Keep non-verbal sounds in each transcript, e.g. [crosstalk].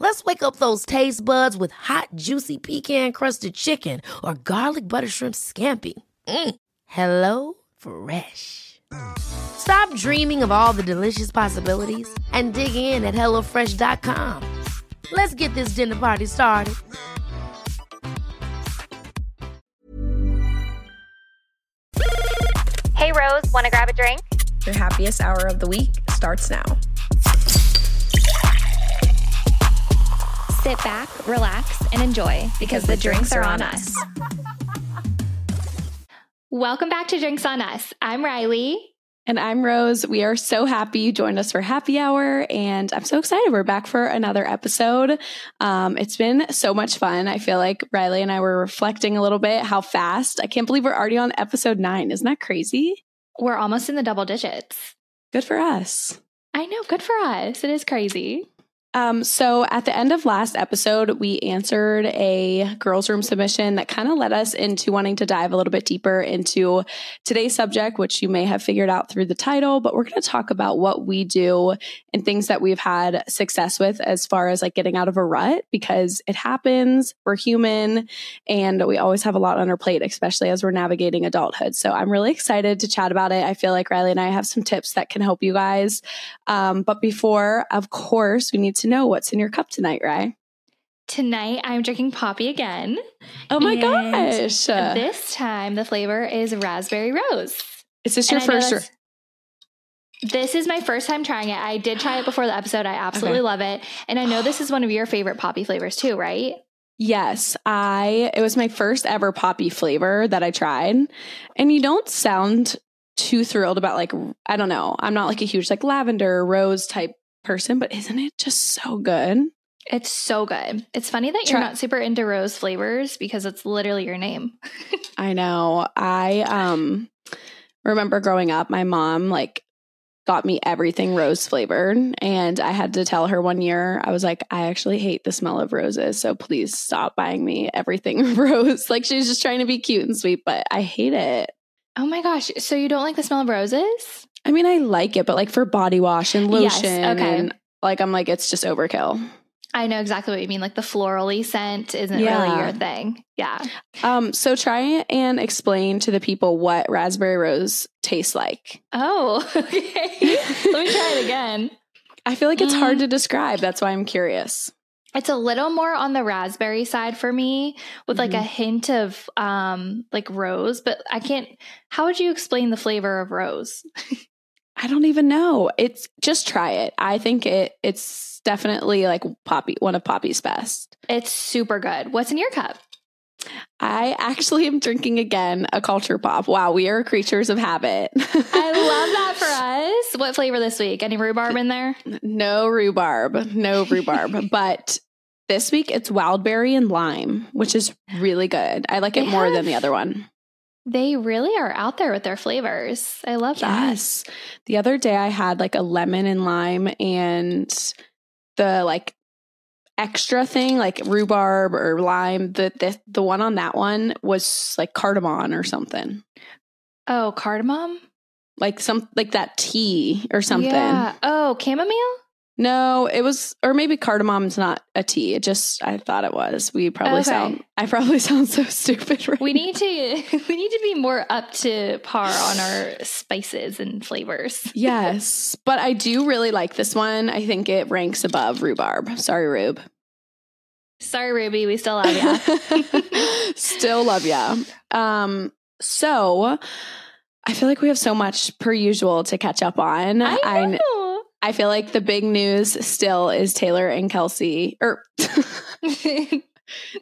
Let's wake up those taste buds with hot, juicy pecan crusted chicken or garlic butter shrimp scampi. Mm. Hello Fresh. Stop dreaming of all the delicious possibilities and dig in at HelloFresh.com. Let's get this dinner party started. Hey Rose, want to grab a drink? Your happiest hour of the week starts now. Sit back, relax, and enjoy because the drinks are on us. Welcome back to Drinks on Us. I'm Ryleigh. And I'm Rose. We are so happy you joined us for happy hour. And I'm so excited. We're back for another episode. Um, it's been so much fun. I feel like Ryleigh and I were reflecting a little bit how fast. I can't believe we're already on episode nine. Isn't that crazy? We're almost in the double digits. Good for us. I know, good for us. It is crazy. Um, so at the end of last episode, we answered a girls' room submission that kind of led us into wanting to dive a little bit deeper into today's subject, which you may have figured out through the title. But we're going to talk about what we do and things that we've had success with as far as like getting out of a rut because it happens. We're human and we always have a lot on our plate, especially as we're navigating adulthood. So I'm really excited to chat about it. I feel like Ryleigh and I have some tips that can help you guys. Um, but before, of course, we need to know what's in your cup tonight, Ry. Tonight I'm drinking Poppi again. Oh my And gosh. This time the flavor is raspberry rose. Is this your And first? This is my first time trying it. I did try it before the episode. I absolutely Okay. love it. And I know this is one of your favorite poppi flavors too, right? Yes, I it was my first ever poppi flavor that I tried. And you don't sound too thrilled about like I don't know. I'm not like a huge like lavender rose type person, but isn't it just so good? It's so good. It's funny that you're not super into rose flavors because it's literally your name. [laughs] I know. I um remember growing up, my mom like got me everything rose flavored and I had to tell her one year I was like I actually hate the smell of roses so please stop buying me everything [laughs] rose like she's just trying to be cute and sweet but I hate it Oh my gosh. So you don't like the smell of roses? I mean I like it but like for body wash and Yes, lotion okay. and like I'm like it's just overkill I know exactly what you mean. Like the florally scent isn't Yeah. really your thing. Yeah. um so try and explain to the people what raspberry rose tastes like Oh, [laughs] okay. Let me try it [laughs] again. I feel like it's hard Mm. to describe that's why I'm curious It's a little more on the raspberry side for me with like a Mhm. hint of um like rose, but I can't how would you explain the flavor of rose? [laughs] I don't even know. It's just try it. I think it it's definitely like Poppi, one of Poppi's best. It's super good. What's in your cup? I actually am drinking again a culture pop. Wow, we are creatures of habit. I love that [laughs] for us. What flavor this week? Any rhubarb in there? no rhubarb, no rhubarb, [laughs] but this week it's wildberry and lime, which is really good. I like it They more have- than the other one. They really are out there with their flavors. I love that. Yes. The other day I had like a lemon and lime and the like extra thing like rhubarb or lime the the, the one on that one was like cardamom or something. Oh, cardamom? Like some like that tea or something. Yeah. Oh, chamomile? No, it was, or maybe cardamom's not a tea. It just, I thought it was. We probably Okay. sound, I probably [laughs] sound so stupid. Right We need to [laughs] we need to be more up to par on our spices and flavors. Yes, but I do really like this one. I think it ranks above rhubarb. Sorry, rube. Sorry, Ruby, we still love you. [laughs] Still love ya. Um, so I feel like we have so much per usual to catch up on. I know. I feel like the big news still is Taylor and Kelce, or [laughs]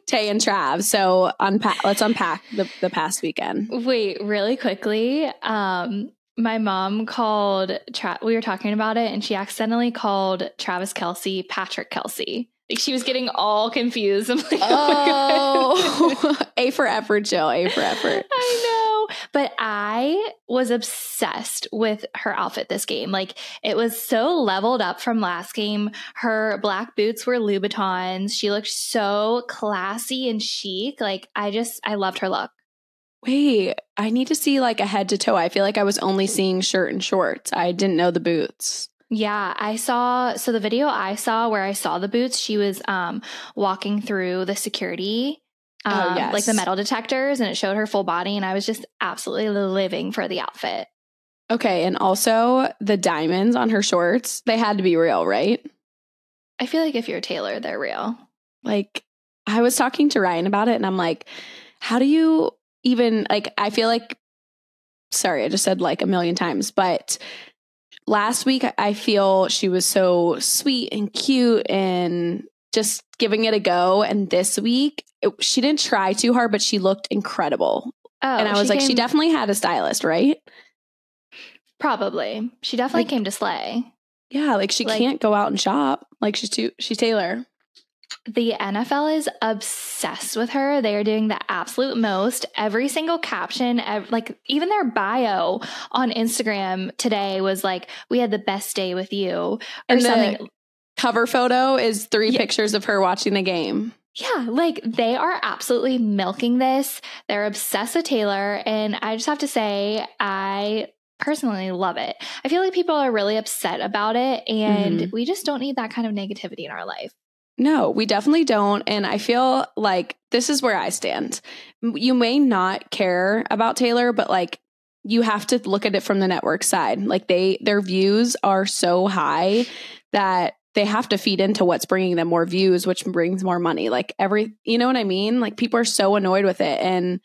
Tay and Trav. So unpack. Let's unpack the the past weekend. Wait, really quickly. Um, my mom called. Tra- we were talking about it, and she accidentally called Travis Kelce Patrick Kelce. Like she was getting all confused. I'm like, [laughs] oh. Oh, [laughs] A for effort, Jill. A for effort. I know. But I was obsessed with her outfit this game. Like it was so leveled up from last game. Her black boots were Louboutins. She looked so classy and chic. Like I just, I loved her look. Wait, I need to see like a head to toe. I feel like I was only seeing shirt and shorts. I didn't know the boots. Yeah, I saw so the video I saw where I saw the boots, she was um walking through the security Oh, um yes. like the metal detectors and it showed her full body and I was just absolutely living for the outfit. Okay, and also the diamonds on her shorts, they had to be real, right? I feel like if you're Taylor, they're real. Like I was talking to Ryan about it and I'm like, how do you even like I feel like sorry, I just said like a million times, but last week I feel she was so sweet and cute and just giving it a go and this week it, she didn't try too hard but she looked incredible. Oh, and I was like she definitely had a stylist, right? probably. She definitely Like- came to slay. Yeah, like she Like- can't go out and shop. Like she's too she's Taylor. The NFL is obsessed with her. They are doing the absolute most. Every single caption, ev- like even their bio on Instagram today was like, "We had the best day with you," or And the- something. Cover photo is three Yeah. pictures of her watching the game. Yeah, like they are absolutely milking this. They're obsessed with Taylor. And I just have to say, I personally love it. I feel like people are really upset about it. And Mhm. we just don't need that kind of negativity in our life. No, we definitely don't. And I feel like this is where I stand. You may not care about Taylor, but like you have to look at it from the network side. Like they their views are so high that they have to feed into what's bringing them more views, which brings more money. Like every, you know what I mean? Like people are so annoyed with it. And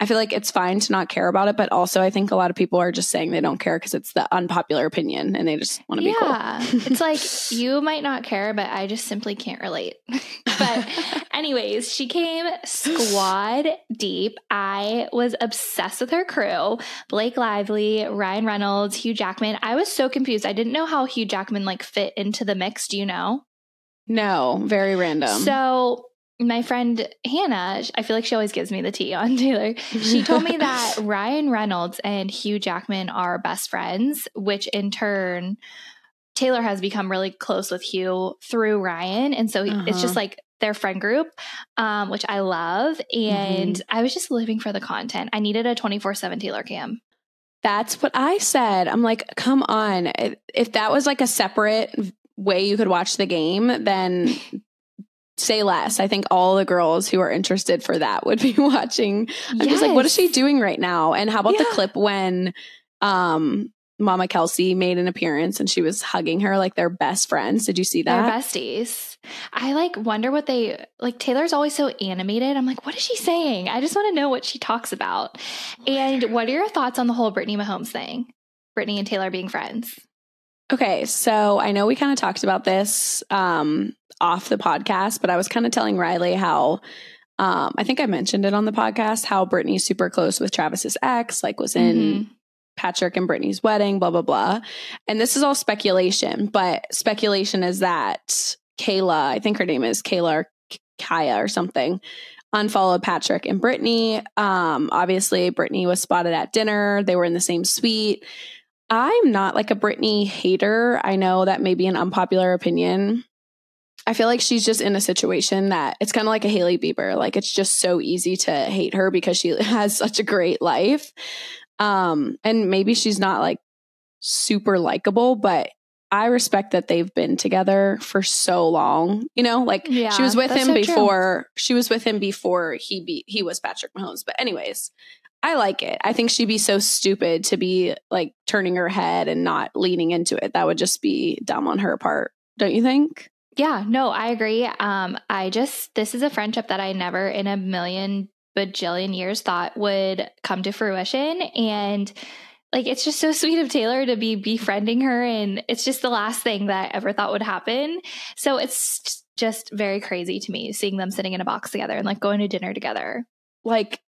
I feel like it's fine to not care about it, but also I think a lot of people are just saying they don't care because it's the unpopular opinion and they just want to be cool. yeah. it's like you might not care, but I just simply can't relate. [laughs] but anyways, she came squad deep. I was obsessed with her crew. Blake Lively, Ryan Reynolds, Hugh Jackman. I was so confused. I didn't know how Hugh Jackman like fit into the mix. Do you know? no, very random. So my friend Hannah, I feel like she always gives me the tea on [laughs] Taylor. She told me that [laughs] Ryan Reynolds and Hugh Jackman are best friends, which in turn, Taylor has become really close with Hugh through Ryan. And so Uh-huh. it's just like their friend group, um, which I love. And I was just living for the content. I needed a 24 7 Taylor cam. That's what I said. I'm like, come on. If that was like a separate way you could watch the game, then say less. I think all the girls who are interested for that would be [laughs] watching. I'm just like, what is she doing right now? And how about the clip when um Mama Kelce made an appearance and she was hugging her like they're best friends? Did you see They're that? besties. I like wonder what they like. Taylor's always so animated. I'm like, what is she saying? I just want to know what she talks about. And what are your thoughts on the whole Brittany Mahomes thing? Brittany and Taylor being friends. Okay, so I know we kind of talked about this um, off the podcast, but I was kind of telling Ryleigh how um, I think I mentioned it on the podcast how Brittany's super close with Travis's ex, like was in Mhm. Patrick and Brittany's wedding, blah blah blah. And this is all speculation, but speculation is that Kayla, I think her name is Kayla or Kaya or something, unfollowed Patrick and Brittany. Um, obviously, Brittany was spotted at dinner. They were in the same suite. I'm not like a Brittany hater. I know that may be an unpopular opinion. I feel like she's just in a situation that it's kind of like a Hailey Bieber. Like it's just so easy to hate her because she [laughs] has such a great life. Um, and maybe she's not like super likable, but I respect that they've been together for so long. You know, like Yeah, she was with him so true. before she was with him before he be he was Patrick Mahomes. But anyways, I like it. I think she'd be so stupid to be like turning her head and not leaning into it. That would just be dumb on her part. Don't you think? Yeah, no, I agree. Um, I just this is a friendship that I never in a million bajillion years thought would come to fruition. And like it's just so [laughs] sweet of Taylor to be befriending her and it's just the last thing that I ever thought would happen. So it's just very crazy to me seeing them sitting in a box together and like going to dinner together. Like,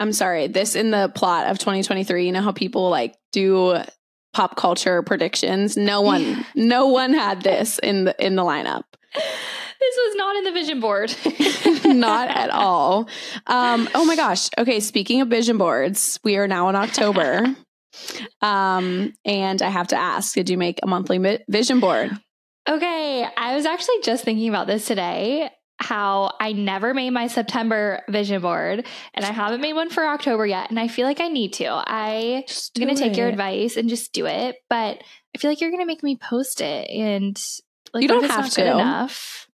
I'm sorry, this in the plot of 2023, you know how people like do pop culture predictions? No one, Yeah. [laughs] no one had this in the in the lineup. This was not in the vision board. [laughs] Not at [laughs] all. Um, oh my gosh. Okay, speaking of vision boards, we are now in October. Um, and I have to ask, did you make a monthly vision board? Okay, I was actually just thinking about this today. How I never made my September vision board and I haven't made one for October yet. And I feel like I need to. I, I'm going to take your advice and just do it. But I feel like you're going to make me post it. And like, You don't have to. enough.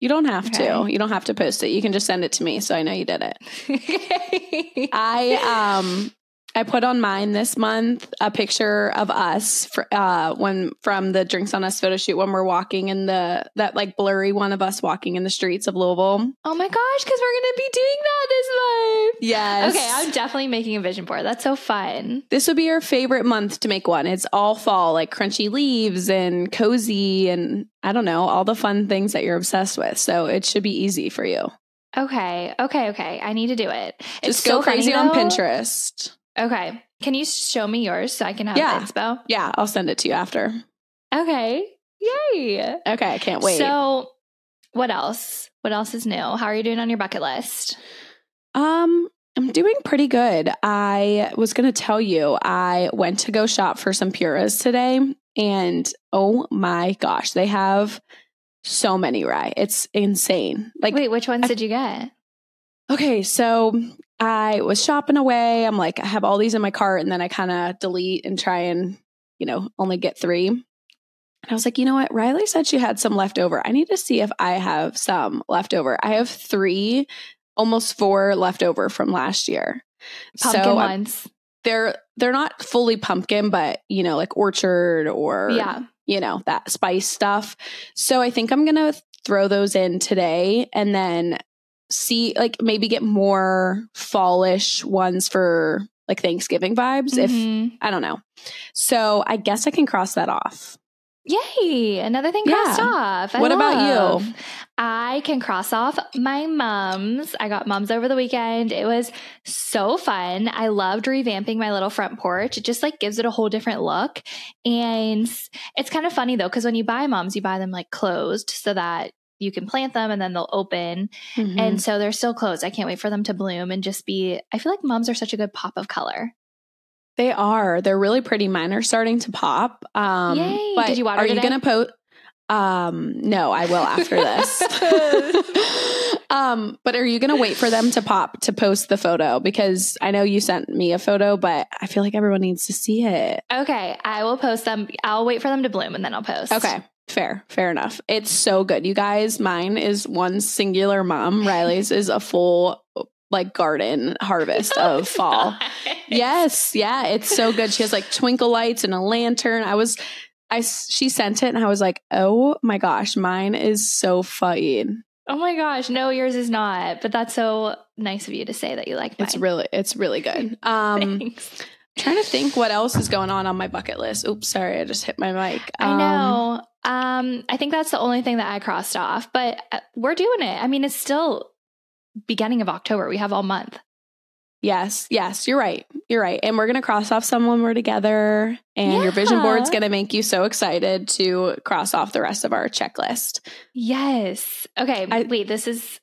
You don't have to. You don't have to post it. You can just send it to me so I know you did it. [laughs] I um I put on mine this month a picture of us for, uh, when from the Drinks on Us photo shoot when we're walking in the that like blurry one of us walking in the streets of Louisville. oh my gosh, because we're going to be doing that this month. Yes. Okay, I'm definitely making a vision board. That's so fun. this would be your favorite month to make one. It's all fall, like crunchy leaves and cozy and I don't know, all the fun things that you're obsessed with. So it should be easy for you. Okay, okay, okay. I need to do it. Just It's go so funny, crazy on though. Pinterest. Okay. Can you show me yours so I can have Yeah. inspo? Yeah, I'll send it to you after. Okay. Yay. Okay, I can't wait. So, what else? What else is new? How are you doing on your bucket list? Um, I'm doing pretty good. I was going to tell you, I went to go shop for some Puras today, and oh my gosh, they have so many rye. It's insane. Like, Wait, which ones I- did you get? Okay, so I was shopping away. I'm like, I have all these in my cart, and then I kind of delete and try and, you know, only get three. And I was like, you know what? Ryleigh said she had some left over. I need to see if I have some left over. I have three, almost four left over from last year. Pumpkin So, I'm- ones. they're they're not fully pumpkin, but you know, like orchard or Yeah. you know, that spice stuff. So I think I'm gonna throw those in today and then see like maybe get more fallish ones for like Thanksgiving vibes if Mhm. I don't know. So I guess I can cross that off. Yay! Another thing Yeah. crossed off. I What about you? I can cross off my mums. I got mums over the weekend. It was so fun. I loved revamping my little front porch. It just like gives it a whole different look. And it's kind of funny though, because when you buy mums, you buy them like closed so that you can plant them and then they'll open. Mm-hmm. And so they're still closed. I can't wait for them to bloom and just be. I feel like mums are such a good pop of color. They are. They're really pretty. Mine are starting to pop. Um, Yay. But Did you water Are you going to post? Um, no, I will after this. [laughs] [laughs] um, but are you going to wait for them to pop to post the photo? Because I know you sent me a photo, but I feel like everyone needs to see it. Okay, I will post them. I'll wait for them to bloom and then I'll post. Okay. Fair, fair enough. It's so good. You guys, mine is one singular mom. [laughs] Ryleigh's is a full like garden harvest [laughs] of fall. Yes, yeah, it's so good. She has like twinkle lights and a lantern. I was, I she sent it and I was like, oh my gosh, mine is so fun. Oh my gosh, no, yours is not. But that's so nice of you to say that you like mine. It's really, it's really good. [laughs] Um, Thanks. Trying to think what else is going on on my bucket list. Oops, sorry, I just hit my mic. I Um, know. Um, I think that's the only thing that I crossed off, but uh, we're doing it. I mean, it's still beginning of October. We have all month. Yes, yes, you're right. You're right. And we're gonna cross off some when we're together. And your vision board's gonna make you so excited to cross off the rest of our checklist. Yes. Okay. I- wait, this is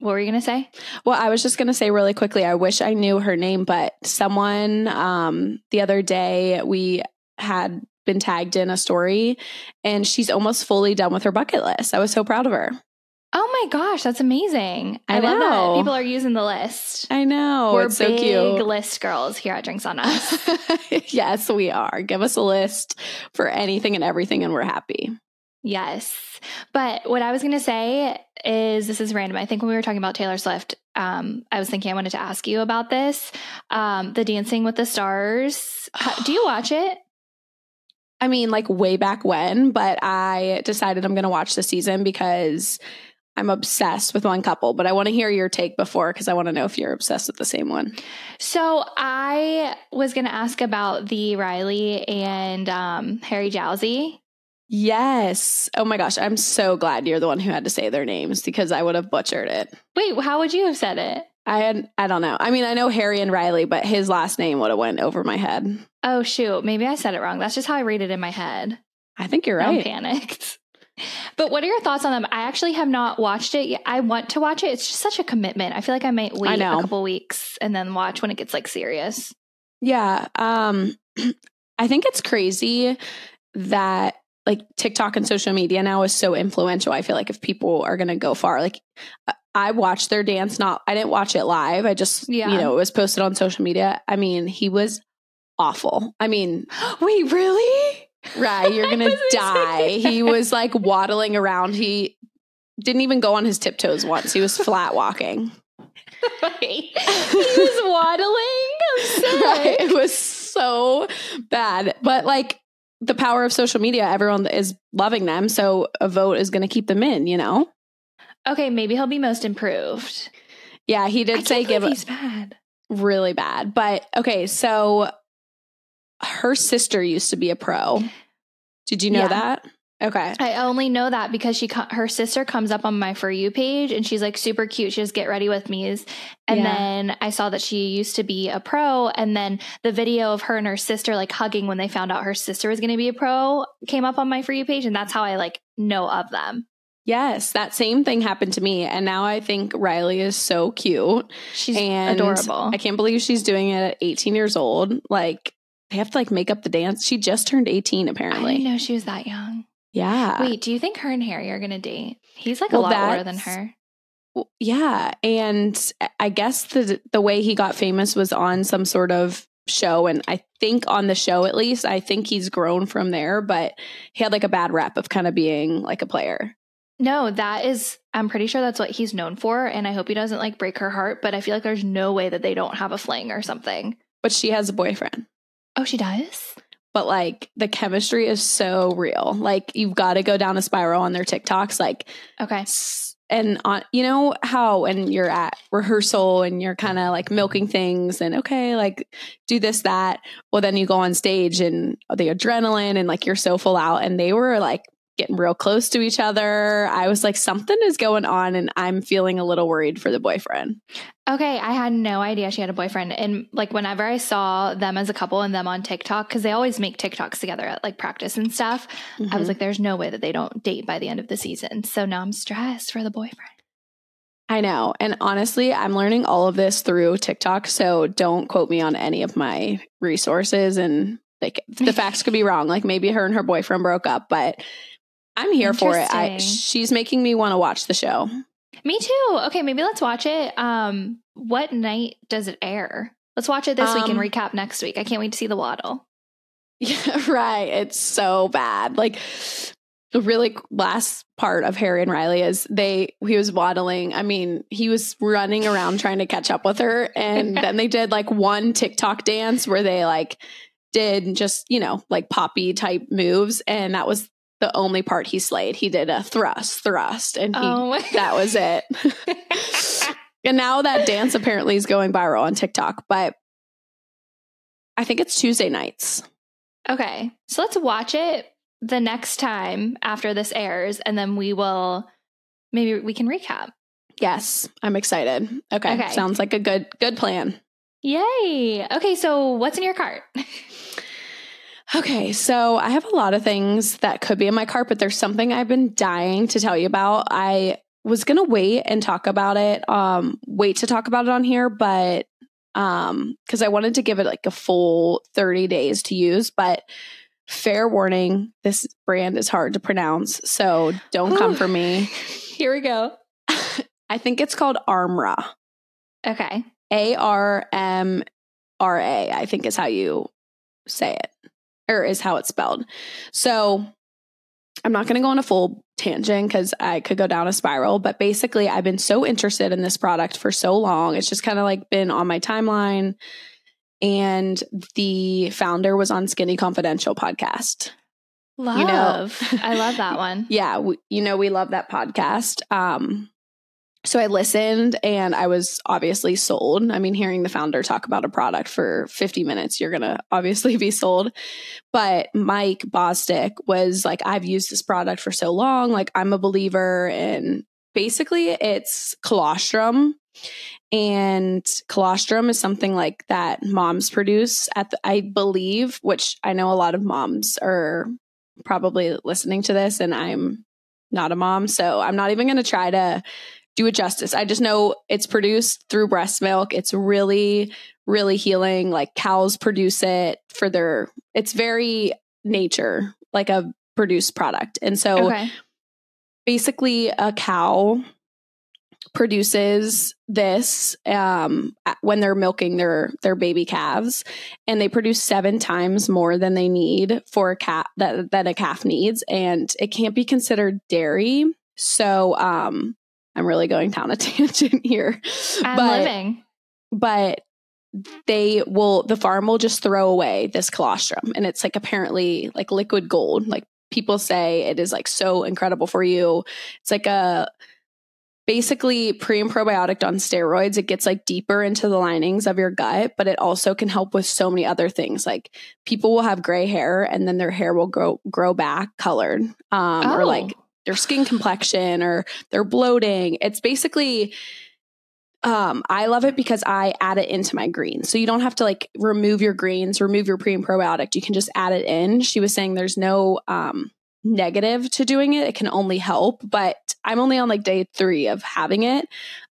what were you going to say? Well, I was just going to say really quickly, I wish I knew her name, but someone um, the other day we had been tagged in a story and she's almost fully done with her bucket list. I was so proud of her. Oh my gosh, that's amazing. I I, love that know. people are using the list. I know. We're it's so big cute. list girls here at Drinks on Us. [laughs] yes, we are. Give us a list for anything and everything, and we're happy. Yes. But what I was going to say is this is random. I think when we were talking about Taylor Swift, um, I was thinking I wanted to ask you about this. Um, the Dancing with the Stars. How- do you watch it? [sighs] I mean, like way back when, but I decided I'm going to watch the season because I'm obsessed with one couple. But I want to hear your take before because I want to know if you're obsessed with the same one. So I was going to ask about the Rylee and um, Harry Jowsey. Yes. Oh my gosh. I'm so glad you're the one who had to say their names because I would have butchered it. Wait, how would you have said it? I had, I don't know. I mean, I know Harry and Rylee, but his last name would have went over my head. Oh shoot, maybe I said it wrong. That's just how I read it in my head. I think you're right. I'm panicked. [laughs] But what are your thoughts on them? I actually have not watched it yet. I want to watch it. It's just such a commitment. I feel like I might wait know. a couple weeks and then watch when it gets like serious. Yeah. Um [clears throat] I think it's crazy that like TikTok and social media now is so influential. I feel like if people are going to go far, like I- watched their dance not I didn't watch it live. I just Yeah. you know, it was posted on social media. I mean, he was awful. I mean, [gasps] Wait, really? right, you're going [laughs] to die. He was like waddling around. He didn't even go on his tiptoes once. He was flat walking. [laughs] He was waddling. Right? It was so bad. But like the power of social media, everyone is loving them. So a vote is going to keep them in, you know? Okay, maybe he'll be most improved. Yeah, he did can't say give he's bad. really bad. But okay, so her sister used to be a pro. Did you know Yeah. that? Okay. I only know that because she her sister comes up on my for you page and she's like super cute. She just get ready with me's, and Yeah. then I saw that she used to be a pro, and then the video of her and her sister like hugging when they found out her sister was going to be a pro came up on my for you page, and that's how I like know of them. Yes, that same thing happened to me. And now I think Rylee is so cute. She's and adorable. I can't believe she's doing it at 18 years old. Like, they have to like make up the dance. She just turned 18, apparently. I didn't know she was that young. Yeah. Wait, do you think her and Harry are going to date? He's like Well, a lot older than her. Well, yeah, and I guess the the way he got famous was on some sort of show, and I think on the show at least, I think he's grown from there. But he had like a bad rep of kind of being like a player. No, that is, I'm pretty sure that's what he's known for. And I hope he doesn't like break her heart, but I feel like there's no way that they don't have a fling or something. But she has a boyfriend. Oh, she does? But like the chemistry is so real. Like you've got to go down a spiral on their TikToks. Like Okay. and on you know how when you're at rehearsal and you're kind of like milking things and okay like do this that well then you go on stage and the adrenaline and like you're so full out and they were like getting real close to each other i was like something is going on and i'm feeling a little worried for the boyfriend Okay. I had no idea she had a boyfriend. And like whenever I saw them as a couple and them on TikTok, because they always make TikToks together at like practice and stuff, I was Mhm. like, there's no way that they don't date by the end of the season. So now I'm stressed for the boyfriend. i know and honestly i'm learning all of this through tiktok so don't quote me on any of my resources and like the facts could be wrong like maybe her and her boyfriend broke up but i'm here for it I, she's making me want to watch the show Me too. Okay. Maybe let's watch it. Um, what night does it air? Let's watch it this week and Um, recap next week. I can't wait to see the waddle. Yeah, [laughs] right. It's so bad. Like the really last part of Harry and Rylee is they he was waddling. I mean, he was running around trying to catch up with her. And [laughs] then they did like one TikTok dance where they like did just, you know, like poppy type moves. And that was the only part he slayed. He did a thrust, thrust, and he Oh [laughs] that was it. [laughs] and now that dance apparently is going viral on TikTok, but I think it's Tuesday nights. Okay. So let's watch it the next time after this airs, and then we will maybe we can recap. Yes, I'm excited. Okay, Okay. sounds like a good good plan. Yay. Okay. So what's in your cart? [laughs] Okay, so I have a lot of things that could be in my cart, but there's something I've been dying to tell you about. I was gonna wait and talk about it, um, wait to talk about it on here, but um, because I wanted to give it like a full 30 days to use, but fair warning, this brand is hard to pronounce, so don't come for me. [laughs] Here we go. [laughs] I think it's called Armra. Okay. A R M R A, I think is how you say it, or is how it's spelled. So I'm not going to go on a full tangent because I could go down a spiral, but basically, I've been so interested in this product for so long. It's just kind of like been on my timeline. And the founder was on Skinny Confidential podcast. Love. You know- I love that one. [laughs] Yeah, we, you know, we love that podcast. Um, so I listened and I was obviously sold. I mean, hearing the founder talk about a product for 50 minutes, you're going to obviously be sold. But Mike Bosstick was like, I've used this product for so long. Like, I'm a believer in basically it's colostrum. And colostrum is something like that moms produce at the, I believe, which I know a lot of moms are probably listening to this and I'm not a mom. So I'm not even going to try to do it justice. I just know it's produced through breast milk. It's really, really healing. Like cows produce it for their, it's very nature, like a produced product. And so Okay. basically a cow produces this um, when they're milking their their baby calves and they produce seven times more than they need for a cat that, that a calf needs and it can't be considered dairy so um i'm really going down a [laughs] tangent here. I'm but living. but they will the farm will just throw away this colostrum and it's like apparently like liquid gold. Like people say it is like so incredible for you. It's like a basically pre and probiotic on steroids. It gets like deeper into the linings of your gut but it also can help with so many other things. Like people will have gray hair and then their hair will grow grow back colored um or Oh. like their skin complexion or they're bloating it's basically um, I love it because I add it into my greens. So you don't have to like remove your greens, remove your pre and probiotic. You can just add it in. She was saying there's no um, negative to doing it. It can only help, but I'm only on like day three of having it.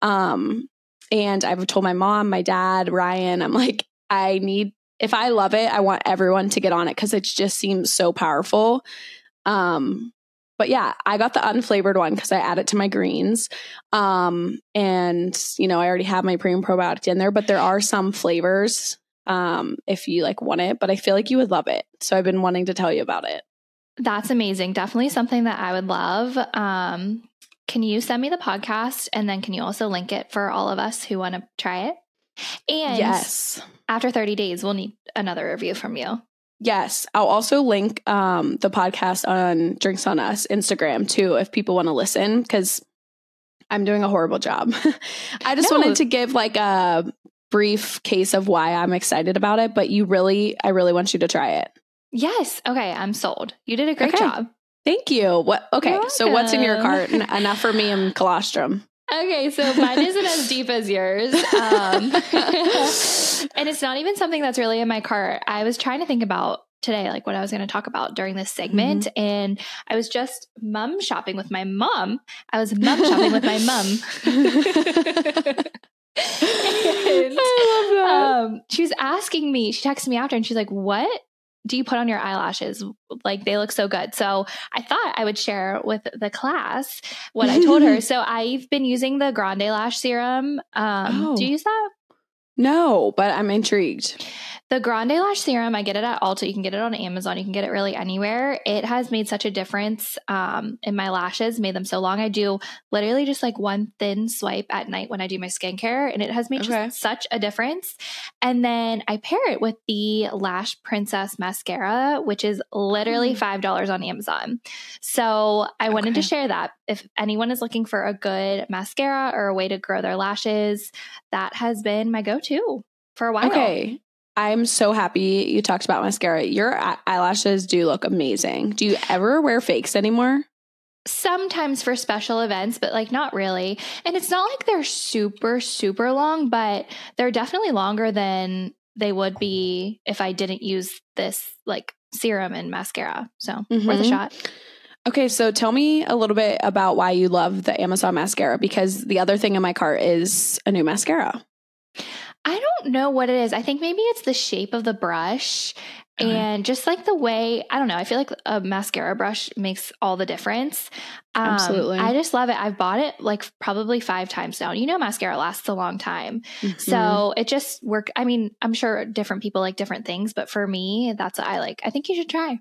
Um, and I've told my mom, my dad, Ryan, I'm like, I need, if I love it, I want everyone to get on it because it just seems so powerful. Um, but yeah, I got the unflavored one because I add it to my greens. Um, and you know, I already have my pre and probiotic in there, but there are some flavors um if you like want it, but I feel like you would love it. So I've been wanting to tell you about it. That's amazing. Definitely something that I would love. Um, can you send me the podcast and then can you also link it for all of us who want to try it? And yes. after 30 days, we'll need another review from you. Yes. I'll also link um the podcast on Drinks on Us Instagram too if people want to listen because I'm doing a horrible job. [laughs] I just No. wanted to give like a brief case of why I'm excited about it, but you really I really want you to try it. Yes. Okay. I'm sold. You did a great Okay. job. Thank you. What okay, so what's in your cart? Enough for me and [laughs] colostrum. Okay, so mine isn't as [laughs] deep as yours. Um, [laughs] and it's not even something that's really in my cart. I was trying to think about today, like what I was going to talk about during this segment. And I was just mum shopping with my mom. I was mum shopping with my mum. [laughs] And, um, she was asking me, she texted me after and she's like, What do you put on your eyelashes? Like they look so good. So I thought I would share with the class what I told her. [laughs] So I've been using the Grande Lash Serum. Um, Oh. Do you use that? No, but I'm intrigued. The Grande Lash Serum, I get it at Ulta. You can get it on Amazon. You can get it really anywhere. It has made such a difference um, in my lashes, made them so long. I do literally just like one thin swipe at night when I do my skincare, and it has made just Okay. such a difference. And then I pair it with the Lash Princess Mascara, which is literally Mm. $5 on Amazon. So I wanted to share that. If anyone is looking for a good mascara or a way to grow their lashes, that has been my go to for a while. Okay. I'm so happy you talked about mascara. Your eyelashes do look amazing. Do you ever wear fakes anymore? sometimes for special events, but like not really. And it's not like they're super, super long, but they're definitely longer than they would be if I didn't use this like serum and mascara. So worth a Mhm. shot. Okay, so tell me a little bit about why you love the Amazon mascara because the other thing in my cart is a new mascara. I don't know what it is. I think maybe it's the shape of the brush. Okay. And just like the way, I don't know, I feel like a mascara brush makes all the difference. Um, Absolutely. I just love it. I've bought it like probably five times now. You know, mascara lasts a long time. Mhm. So it just work. I mean, I'm sure different people like different things, but for me, that's what I like. I think you should try.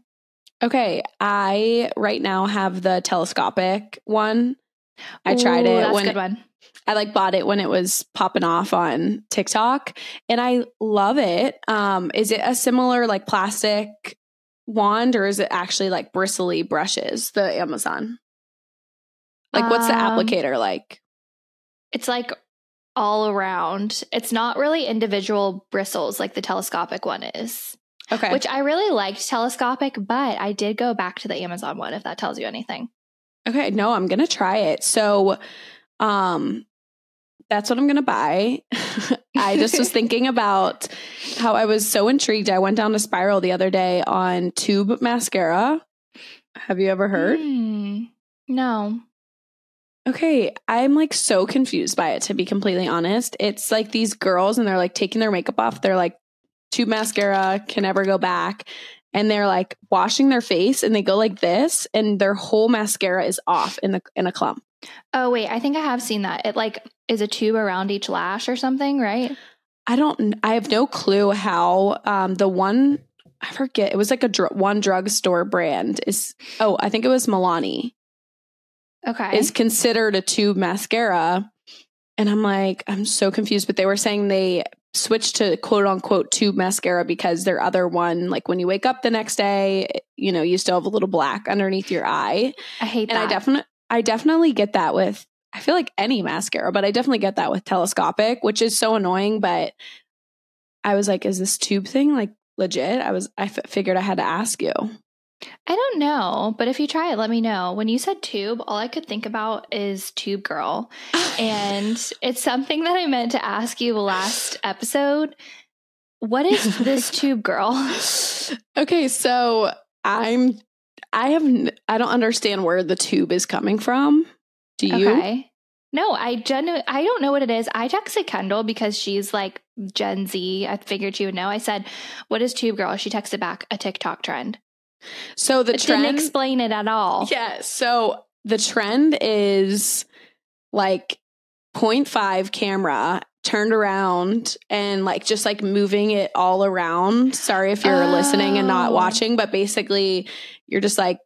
Okay, I right now have the telescopic one. I tried Ooh, it That's when a good one. I like bought it when it was popping off on TikTok and I love it. Um is it a similar like plastic wand or is it actually like bristly brushes, the Amazon? Like what's the Um, applicator like? It's like all around. It's not really individual bristles like the telescopic one is, Okay. which I really liked telescopic, but I did go back to the Amazon one if that tells you anything. Okay, no, I'm gonna try it. So, um, that's what I'm gonna buy. [laughs] I just was [laughs] thinking about how I was so intrigued. I went down a spiral the other day on tube mascara. Have you ever heard? Hmm. no. Okay, I'm like so confused by it to be completely honest. It's like these girls and they're like taking their makeup off. They're like tube mascara can never go back. And they're like washing their face and they go like this and their whole mascara is off in the in a clump. Oh wait, I think I have seen that. It like is a tube around each lash or something, right? I don't. I have no clue how um, the one. I forget. It was like a dr- one drugstore brand is. Oh, I think it was Milani. Okay. Is considered a tube mascara, and I'm like, I'm so confused. But they were saying they switched to quote unquote tube mascara because their other one, like when you wake up the next day, you know, you still have a little black underneath your eye. I hate And that. I definitely, I definitely get that with. I feel like any mascara, but I definitely get that with telescopic, which is so annoying. But I was like, is this tube thing like legit? I was, I f- figured I had to ask you. I don't know, but if you try it, let me know. When you said tube, all I could think about is Tube Girl. And [laughs] it's something that I meant to ask you last episode. What [laughs] is this oh Tube Girl? okay, so I'm, I have, I don't understand where the tube is coming from. Do you? Okay. No, I genu- I don't know what it is. I texted Kendall because she's like Gen Z. I figured she would know. I said, "What is Tube Girl?" She texted back a TikTok trend. So the It trend, didn't explain it at all. Yeah. So the trend is like 0.5 camera turned around and like just like moving it all around. Sorry if you're listening and not Oh. watching, but basically you're just like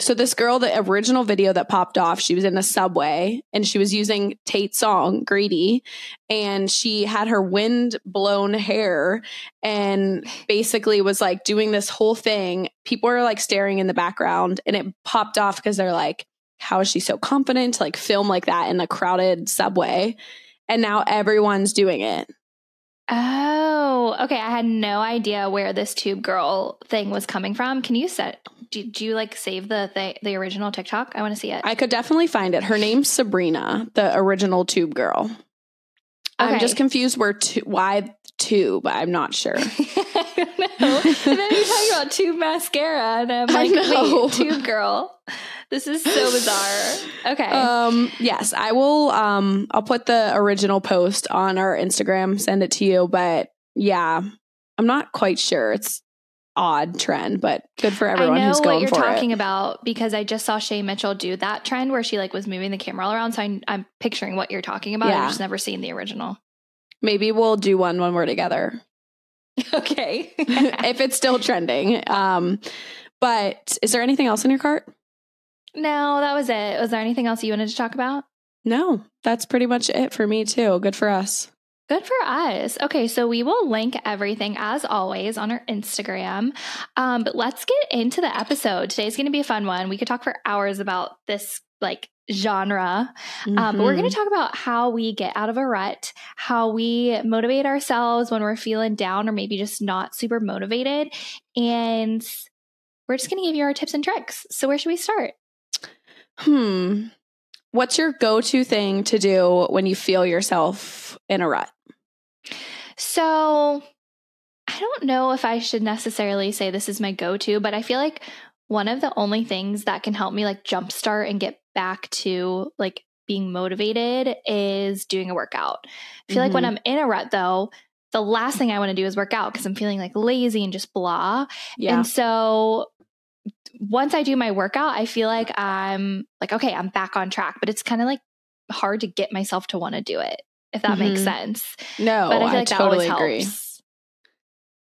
so this girl, the original video that popped off, she was in a subway and she was using Tate's song "Greedy," and she had her wind blown hair and basically was like doing this whole thing. People are like staring in the background, and it popped off because they're like, "How is she so confident to like film like that in a crowded subway?" And now everyone's doing it. Oh, okay. I had no idea where this Tube Girl thing was coming from. Can you set? Do, do you like save the th- the original TikTok? I want to see it. I could definitely find it. Her name's Sabrina, the original Tube girl. I'm just confused where tu- why Tube. I'm not sure. [laughs] I don't know. And then you're talking about tube mascara, and I'm like, wait, tube girl. This is so bizarre. Okay. Um, yes, I will. Um, I'll put the original post on our Instagram, send it to you. But yeah, I'm not quite sure. It's odd trend, but good for everyone who's going for it. I know who's what you're for talking it. about because I just saw Shay Mitchell do that trend where she like was moving the camera all around. So I, I'm picturing what you're talking about. Yeah. I've just never seen the original. Maybe we'll do one when we're together [laughs] okay. [laughs] if it's still trending. Um, but is there anything else in your cart? no, that was it. Was there anything else you wanted to talk about? No, that's pretty much it for me too. Good for us. Good for us. Okay, so we will link everything as always on our Instagram. Um, but let's get into the episode. Today's going to be a fun one. We could talk for hours about this like genre, um, but we're going to talk about how we get out of a rut, how we motivate ourselves when we're feeling down or maybe just not super motivated, and we're just going to give you our tips and tricks. So where should we start? Hmm. What's your go-to thing to do when you feel yourself in a rut? So I don't know if I should necessarily say this is my go to, but I feel like one of the only things that can help me like jumpstart and get back to like being motivated is doing a workout. I feel like when Mhm. I'm in a rut though, the last thing I want to do is work out because I'm feeling like lazy and just blah. Yeah. And so once I do my workout, I feel like I'm like, okay, I'm back on track. But it's kind of like hard to get myself to want to do it, if that makes Mhm. sense. no, but I feel I like that totally always agree. helps.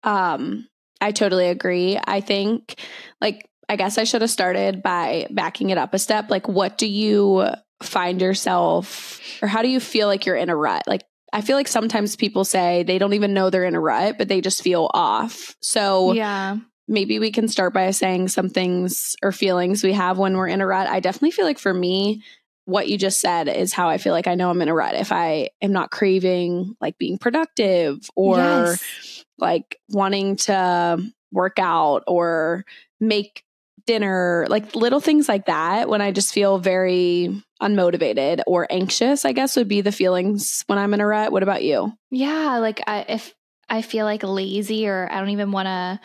Um, I totally agree. I think, like, I guess I should have started by backing it up a step. Like, what do you find yourself, or how do you feel like you're in a rut? Like, I feel like sometimes people say they don't even know they're in a rut, but they just feel off. So Yeah. maybe we can start by saying some things or feelings we have when we're in a rut. I definitely feel like for me, what you just said is how I feel like I know I'm in a rut. If I am not craving like being productive or Yes. like wanting to work out or make dinner, like little things like that, when I just feel very unmotivated or anxious, I guess would be the feelings when I'm in a rut. What about you? Yeah, like I, if I feel like lazy or I don't even want to,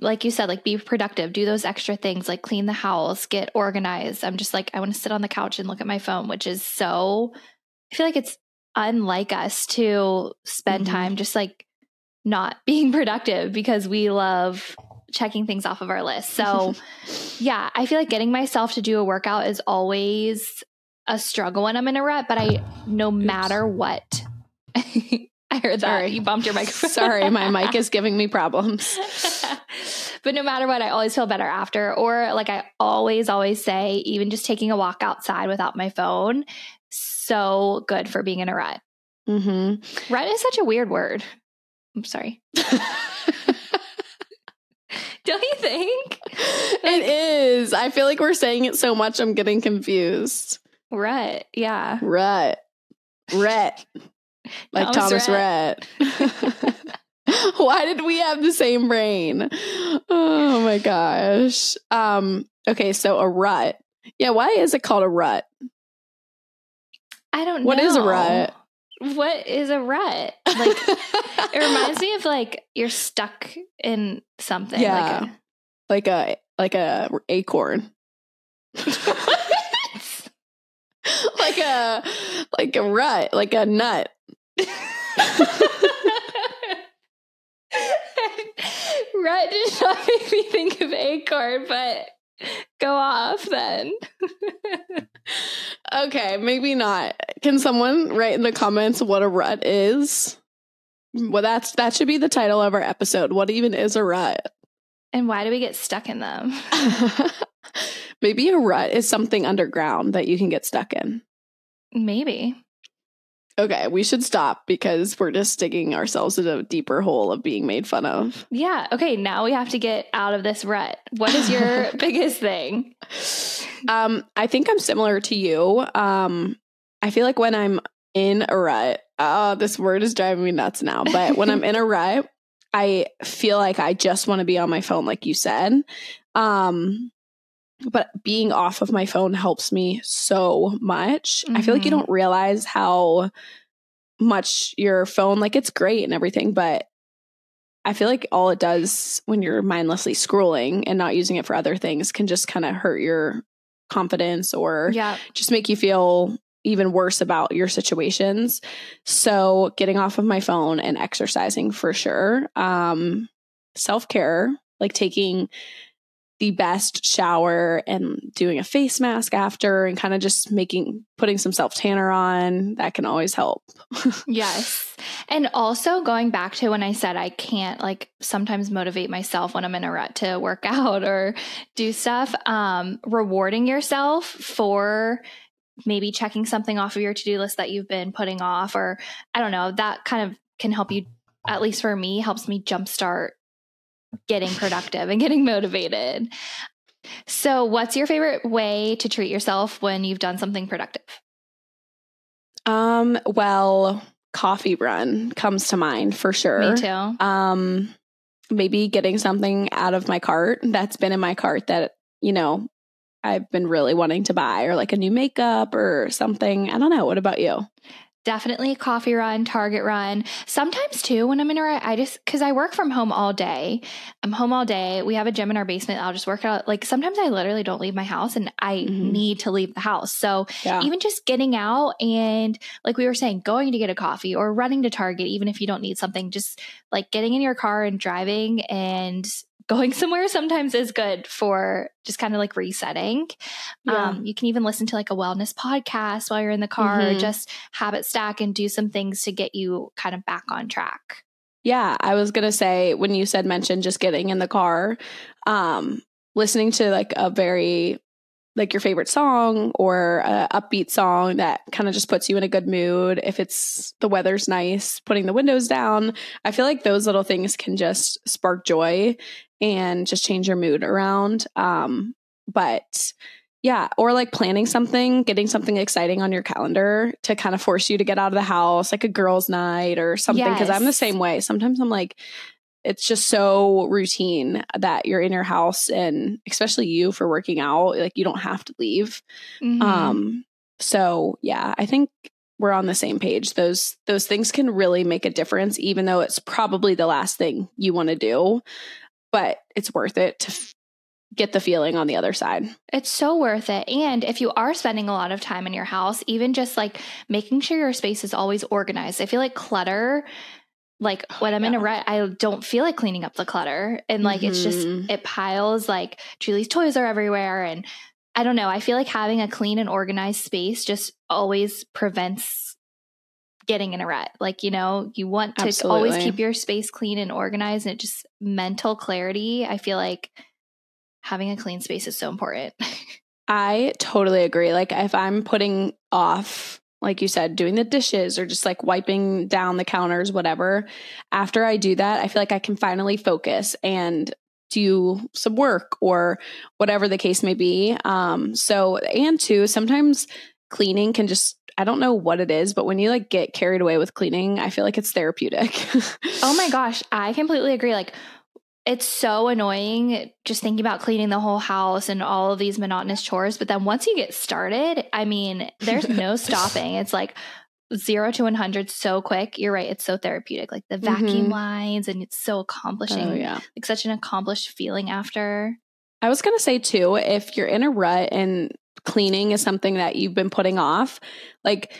like you said, like be productive, do those extra things, like clean the house, get organized. I'm just like, I want to sit on the couch and look at my phone, which is so, I feel like it's unlike us to spend Mhm. time just like not [laughs] being productive because we love checking things off of our list. So, [laughs] yeah, I feel like getting myself to do a workout is always a struggle when I'm in a rut, but I, no matter what, [laughs] I heard that Sorry. you bumped your microphone. Sorry, my mic is [laughs] giving me problems. but no matter what, I always feel better after. Or like I always, always say, even just taking a walk outside without my phone, so good for being in a rut. Mm-hmm. Rut is such a weird word. I'm sorry. [laughs] Don't you think? it is. I feel like we're saying it so much, I'm getting confused. Rut. Yeah. Rut. Rhett. [laughs] Like Thomas Thomas Rhett. [laughs] Why did we have the same brain? Oh my gosh. Um, okay, so a rut. Yeah, why is it called a rut? I don't know. What is a rut? What is a rut? Like it reminds me of like you're stuck in something. Yeah. like a like a acorn. [laughs] Like like a like a rut, like a nut. Rut did not [laughs] make me think of acorn, but go off then. [laughs] Okay, maybe not. Can someone write in the comments what a rut is? Well, that's that should be the title of our episode. What even is a rut? and why do we get stuck in them? [laughs] maybe a rut is something underground that you can get stuck in. Maybe. Okay, we should stop because we're just digging ourselves in a deeper hole of being made fun of. Yeah. Okay. Now we have to get out of this rut. What is your [laughs] biggest thing? Um, I think I'm similar to you. Um, I feel like when I'm in a rut, oh, this word is driving me nuts now. But when I'm in a [laughs] rut, I feel like I just want to be on my phone, like you said. Um, but being off of my phone helps me so much. I feel like you Mhm. don't realize how much your phone, like it's great and everything, but I feel like all it does when you're mindlessly scrolling and not using it for other things can just kind of hurt your confidence or Yeah. just make you feel even worse about your situations. So, getting off of my phone and exercising for sure. Um, Self care, like taking the best shower and doing a face mask after and kind of just making putting some self tanner on that can always help. [laughs] Yes. And also going back to when I said I can't like sometimes motivate myself when I'm in a rut to work [laughs] out or do stuff, um, rewarding yourself for maybe checking something off of your to do list that you've been putting off, or I don't know, that kind of can help you, at least for me, helps me jumpstart getting productive and getting motivated. So, what's your favorite way to treat yourself when you've done something productive? Um, well, coffee run comes to mind for sure. Me too. Um, maybe getting something out of my cart that's been in my cart that, you know, I've been really wanting to buy or like a new makeup or something. I don't know. What about you? Definitely a coffee run, Target run. Sometimes too, when I'm in a, I just, cause I work from home all day. I'm home all day. We have a gym in our basement. I'll just work out. Like sometimes I literally don't leave my house and I mm-hmm. need to leave the house. So yeah. even just getting out and like we were saying, going to get a coffee or running to Target, even if you don't need something, just like getting in your car and driving and going somewhere sometimes is good for just kind of like resetting. Yeah. Um, you can even listen to like a wellness podcast while you're in the car mm-hmm. or just habit stack and do some things to get you kind of back on track. Yeah, I was going to say when you said mention just getting in the car, um, listening to like a very like your favorite song or a upbeat song that kind of just puts you in a good mood. If it's the weather's nice, putting the windows down. I feel like those little things can just spark joy and just change your mood around. Um, but yeah, or like planning something, getting something exciting on your calendar to kind of force you to get out of the house, like a girls' night or something. Because yes. I'm the same way. Sometimes I'm like, it's just so routine that you're in your house and especially you for working out like you don't have to leave mm-hmm. um so yeah i think we're on the same page those those things can really make a difference even though it's probably the last thing you want to do but it's worth it to f- get the feeling on the other side. It's so worth it. And if you are spending a lot of time in your house, even just like making sure your space is always organized. I feel like clutter like when I'm yeah. in a rut, I don't feel like cleaning up the clutter. And like mm-hmm. it's just, mm-hmm. it piles like Julie's toys are everywhere. And I don't know. I feel like having a clean and organized space just always prevents getting in a rut. Like, you know, you want to Absolutely. always keep your space clean and organized and it just mental clarity. I feel like having a clean space is so important. [laughs] I totally agree. Like if I'm putting off like you said, doing the dishes or just like wiping down the counters, whatever. After I do that, I feel like I can finally focus and do some work or whatever the case may be. Um, so, and two, sometimes cleaning can just, I don't know what it is, but when you like get carried away with cleaning, I feel like it's therapeutic. oh my [laughs] gosh, I completely agree. Like, it's so annoying just thinking about cleaning the whole house and all of these monotonous chores. But then once you get started, I mean, there's no [laughs] stopping. It's like zero to 100 so quick. You're right. It's so therapeutic. Like the vacuum mm-hmm. lines, and it's so accomplishing. Oh, yeah. Like such an accomplished feeling after. I was going to say too, if you're in a rut and cleaning is something that you've been putting off, like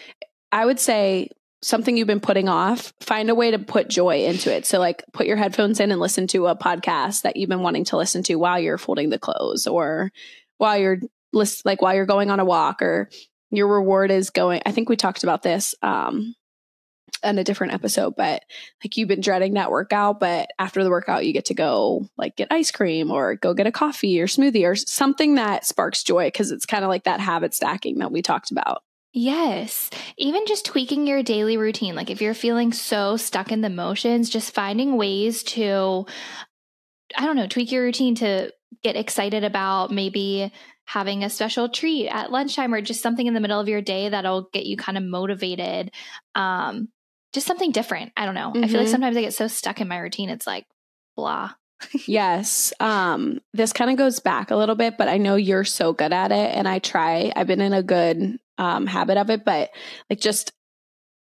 I would say something you've been putting off, find a way to put joy into it. So, like, put your headphones in and listen to a podcast that you've been wanting to listen to while you're folding the clothes or while you're list like while you're going on a walk or your reward is going. I think we talked about this um in a different episode, but like you've been dreading that workout, but after the workout, you get to go like get ice cream or go get a coffee or smoothie or something that sparks joy because it's kind of like that habit stacking that we talked about. Yes. Even just tweaking your daily routine. Like if you're feeling so stuck in the motions, just finding ways to, I don't know, tweak your routine to get excited about maybe having a special treat at lunchtime or just something in the middle of your day that'll get you kind of motivated. Um, just something different. I don't know. Mm-hmm. I feel like mm-hmm. sometimes I get so stuck in my routine. It's like blah. [laughs] yes. Um, this kind of goes back a little bit, but I know you're so good at it and I try. I've been in a good um, habit of it, but like just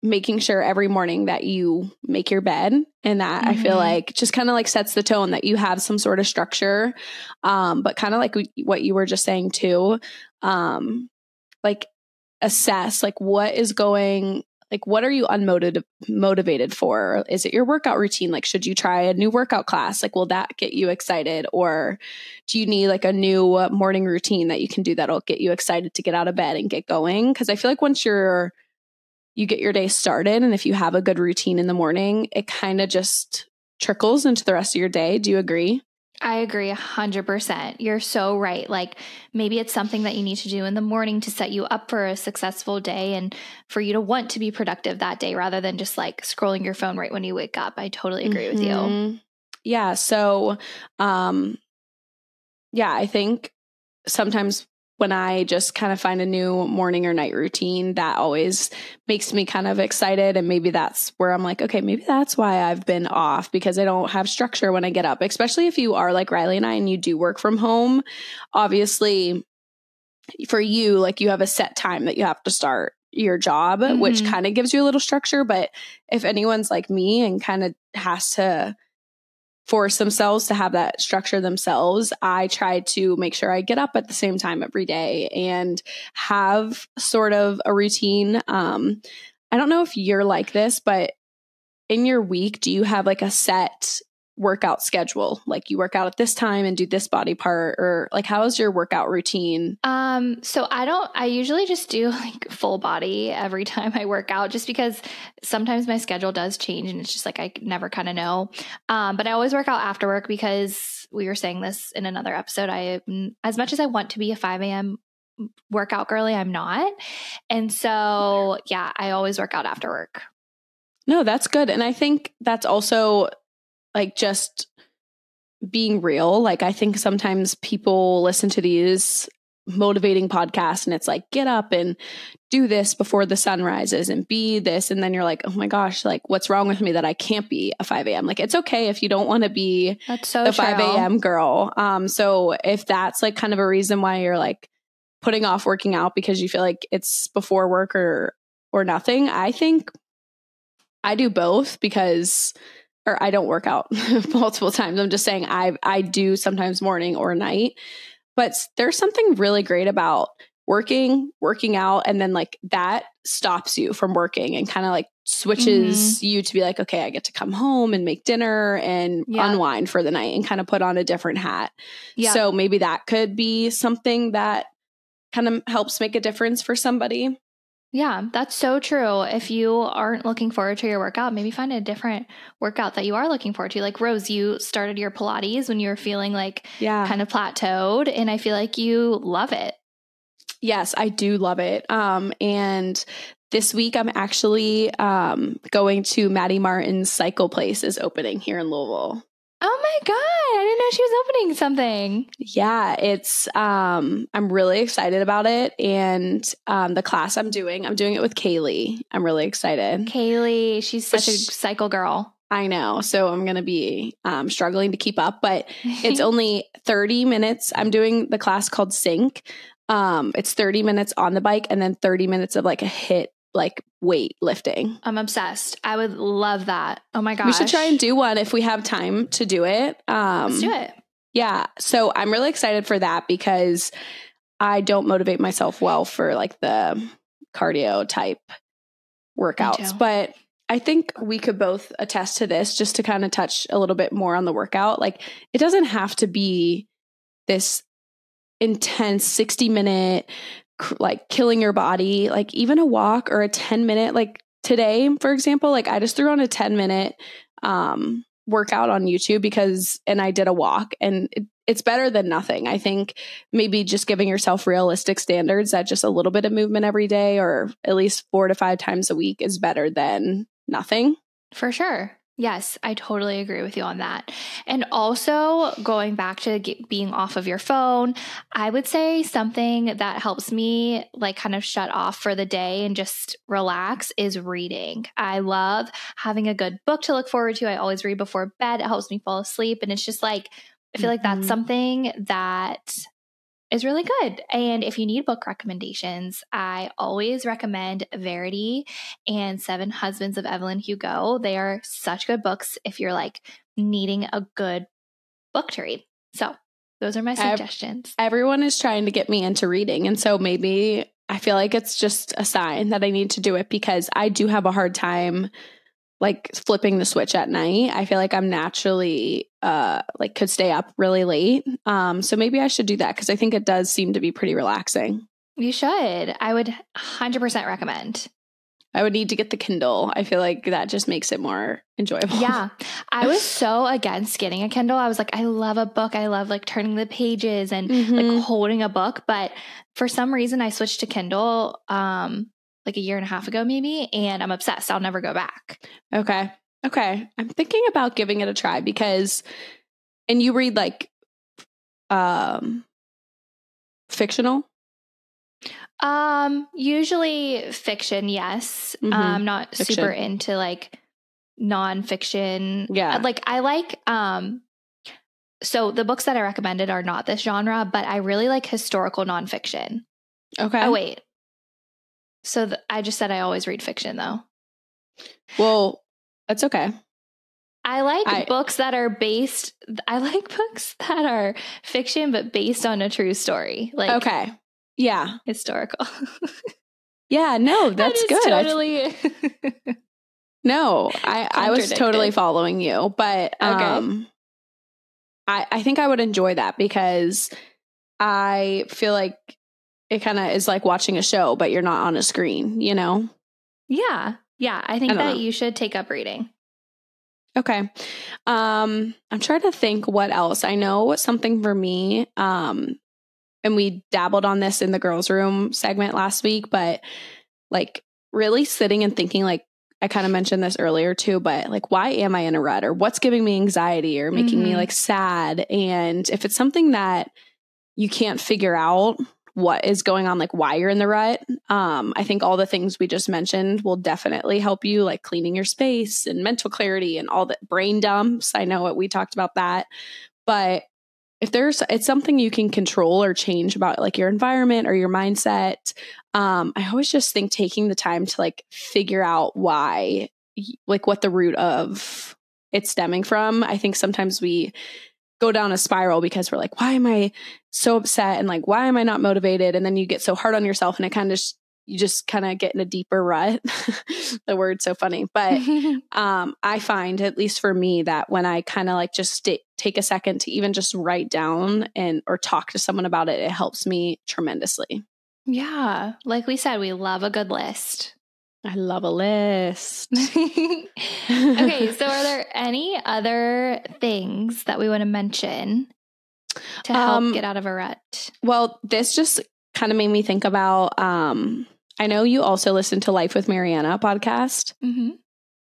making sure every morning that you make your bed and that mm-hmm. I feel mm-hmm. like just kind of like sets the tone that you have some sort of structure. Um, but kind of like what you were just saying too, um, like assess like what is going like what are you unmotivated motivated for? Is it your workout routine? Like should you try a new workout class? Like will that get you excited? Or do you need like a new morning routine that you can do that'll get you excited to get out of bed and get going? Because i feel like once you're you get your day started and if you have a good routine in the morning it kind of just trickles into the rest of your day. Do you agree I agree 100%. You're so right. Like maybe it's something that you need to do in the morning to set you up for a successful day and for you to want to be productive that day rather than just like scrolling your phone right when you wake up. I totally agree mm-hmm. with you. Mm-hmm. Yeah. So, um, yeah, I think sometimes when I just kind of find a new morning or night routine, that always makes me kind of excited. And maybe that's where I'm like, okay, maybe that's why I've been off because I don't have structure when I get up, especially if you are like Ryleigh and I and you do work from home. Obviously, for you, like you have a set time that you have to start your job, which Mhm. kind of gives you a little structure. But if anyone's like me and kind of has to force themselves to have that structure themselves, I try to make sure I get up at the same time every day and have sort of a routine. Um, I don't know if you're like this, but in your week, do you have like a set workout schedule? Like you work out at this time and do this body part, or like how is your workout routine? Um, so I don't I usually just do like full body every [laughs] time I work out just because sometimes my schedule does change and it's just like I never kind of know. Um, but I always work out after work because we were saying this in another episode. I mm, as much as I want to be a 5 a.m. workout girly, I'm not. And so yeah, I always work out after work. No, that's good. And I think that's also like just being real. Like, I think sometimes people listen to these motivating podcasts and it's like, get up and do this before the sun rises and be this. And then you're like, oh my gosh, like, what's wrong with me that I can't be a 5 a.m.? Like, it's okay if you don't want to be That's so the true. 5 a.m. girl. Um, so if that's like kind of a reason why you're like putting off working out because you feel like it's before work or or nothing, I think I do both because or I don't work out [laughs] multiple times. I'm just saying I I do sometimes morning or night. But there's something really great about working, working out, and then like that stops you from working and kind of like switches mm-hmm. you to be like, okay, I get to come home and make dinner and Yeah. unwind for the night and kind of put on a different hat. Yeah. So maybe that could be something that kind of helps make a difference for somebody. Yeah, that's so true. If you aren't looking forward to your workout, maybe find a different workout that you are looking forward to. Like Rose, you started your Pilates when you were feeling like Yeah. kind of plateaued, and I feel like you love it. Yes, I do love it. Um, and this week I'm actually um, going to Maddie Martin's Cycle Place is opening here in Louisville. Oh my God, I didn't know she was opening something. Yeah, it's um, I'm really excited about it. And um, the class I'm doing, I'm doing it with Kaylee. I'm really excited. Kaylee, she's such a cycle girl. I know. So I'm going to be um, struggling to keep up, but [laughs] it's only 30 minutes. I'm doing the class called Sync. Um, it's 30 minutes on the bike and then 30 minutes of like a hit, like weight lifting. I'm obsessed. I would love that. Oh my gosh. We should try and do one if we have time to do it. Um, Let's do it. Yeah. So I'm really excited for that because I don't motivate myself well for like the cardio type workouts. But I think we could both attest to this just to kind of touch a little bit more on the workout. Like it doesn't have to be this intense 60 minute like killing your body like even a walk or a 10 minute like today for example like i just threw on a 10 minute um workout on youtube because and i did a walk and it, it's better than nothing i think maybe just giving yourself realistic standards that just a little bit of movement every day or at least four to five times a week is better than nothing For sure. Yes, I totally agree with you on that. And also, going back to being off of your phone, I would say something that helps me like kind of shut off for the day and just relax is reading. I love having a good book to look forward to. I always read before bed. It helps me fall asleep. And it's just like, I feel like Mhm. that's something that is really good. And if you need book recommendations, I always recommend Verity and Seven Husbands of Evelyn Hugo. They are such good books if you're like needing a good book to read. So, those are my suggestions. everyone is trying to get me into reading and so maybe i feel like it's just a sign that i need to do it because i do have a hard time like flipping the switch at night i feel like i'm naturally uh like could stay up really late um so maybe i should do that because i think it does seem to be pretty relaxing You should. I would 100% recommend. i would need to get the kindle i feel like that just makes it more enjoyable Yeah. [laughs] I was so against getting a Kindle. I was like, I love a book. I love like turning the pages and Mhm. like holding a book. But for some reason, I switched to Kindle um, like a year and a half ago, maybe, and I'm obsessed. I'll never go back. Okay. Okay. I'm thinking about giving it a try because and you read like um fictional? Um, usually fiction, yes. Mhm. I'm not Fiction. super into like nonfiction. Yeah. Like I like um so the books that I recommended are not this genre, but I really like historical nonfiction. Okay. Oh wait. So th- I just said I always read fiction though. Well, that's okay. I like I- books that are based I like [laughs] books that are fiction but based on a true story. Like Okay. Yeah. historical. [laughs] Yeah. No, that's is good. I- Totally [laughs] no, I, I was totally following you, but Okay. um, I, I think I would enjoy that because I feel like it kind of is like watching a show, but you're not on a screen, you know? Yeah. Yeah. I think I that know. you should take up reading. Okay. Um, I'm trying to think what else. I know something for me. Um, and we dabbled on this in the girls' room segment last week, but like really sitting and thinking, like I kind of mentioned this earlier too, but like, why am I in a rut or what's giving me anxiety or making me Mhm. like sad? And if it's something that you can't figure out what is going on, like why you're in the rut, um, I think all the things we just mentioned will definitely help you, like cleaning your space and mental clarity and all the brain dumps. I know what we talked about that, but if there's it's something you can control or change about like your environment or your mindset um i always just think taking the time to like figure out why like what the root of it's stemming from. I think sometimes we go down a spiral because we're like why am i so upset and like why am i not motivated and then you get so hard on yourself and it kind of just you just kind of get in a deeper rut [laughs] the word's so funny but [laughs] um, I find, at least for me, that when I kind of like just sta take a second to even just write down and or talk to someone about it, it helps me tremendously. yeah. Like we said, we love a good list. I love a list. [laughs] okay, so are there any other things that we want to mention to help Um, get out of a rut? Well, this just kind of made me think about. Um, I know you also listen to Life with Mariana podcast. Mm-hmm.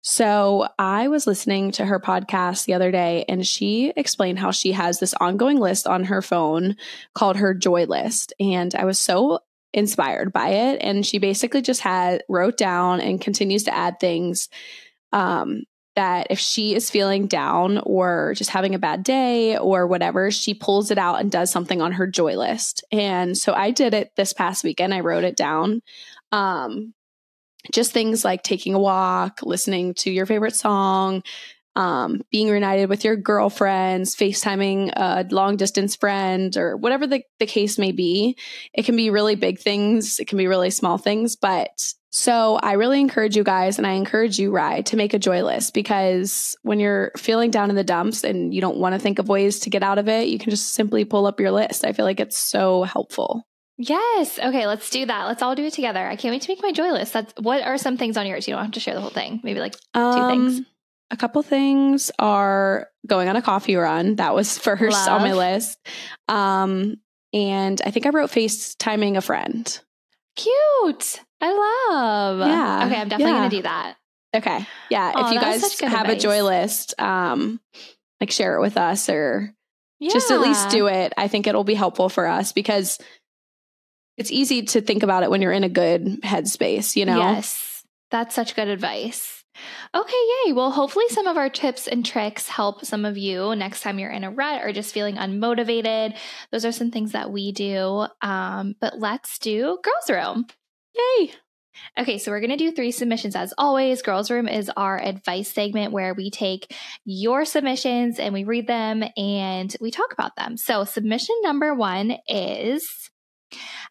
So I was listening to her podcast the other day, and she explained how she has this ongoing list on her phone called her Joy List, and I was so inspired by it. And she basically just had wrote down and continues to add things um, that if she is feeling down or just having a bad day or whatever, she pulls it out and does something on her Joy List. And so I did it this past weekend. I wrote it down. Um, just things like taking a walk, listening to your favorite song, um, being reunited with your girlfriends, FaceTiming a long distance friend, or whatever the, the case may be. It can be really big things, it can be really small things. But so I really encourage you guys, and I encourage you, Ry, to make a joy list because when you're feeling down in the dumps and you don't want to think of ways to get out of it, you can just simply pull up your list. I feel like it's so helpful. Yes. Okay, let's do that. Let's all do it together. I can't wait to make my joy list. That's what are some things on yours? You don't have to share the whole thing. Maybe like things. Um, A couple things are going on a coffee run. That was [laughs] first on my list. Um, and I think I wrote FaceTiming a friend. cute. I love. Yeah, Okay, I'm definitely yeah. gonna do that. Okay. Yeah. Aw, if you guys have a joy list, um, like share it with us or just at least do it. I think it'll be helpful for us because it's easy to think about it when you're in a good headspace, you know? Yes. That's such good advice. Okay, yay. Well, hopefully, some of our tips and tricks help some of you next time you're in a rut or just feeling unmotivated. Those are some things that we do. Um, but let's do Girls Room. Yay. Okay, so we're going to do three submissions as always. Girls Room is our advice segment where we take your submissions and we read them and we talk about them. So, submission number one is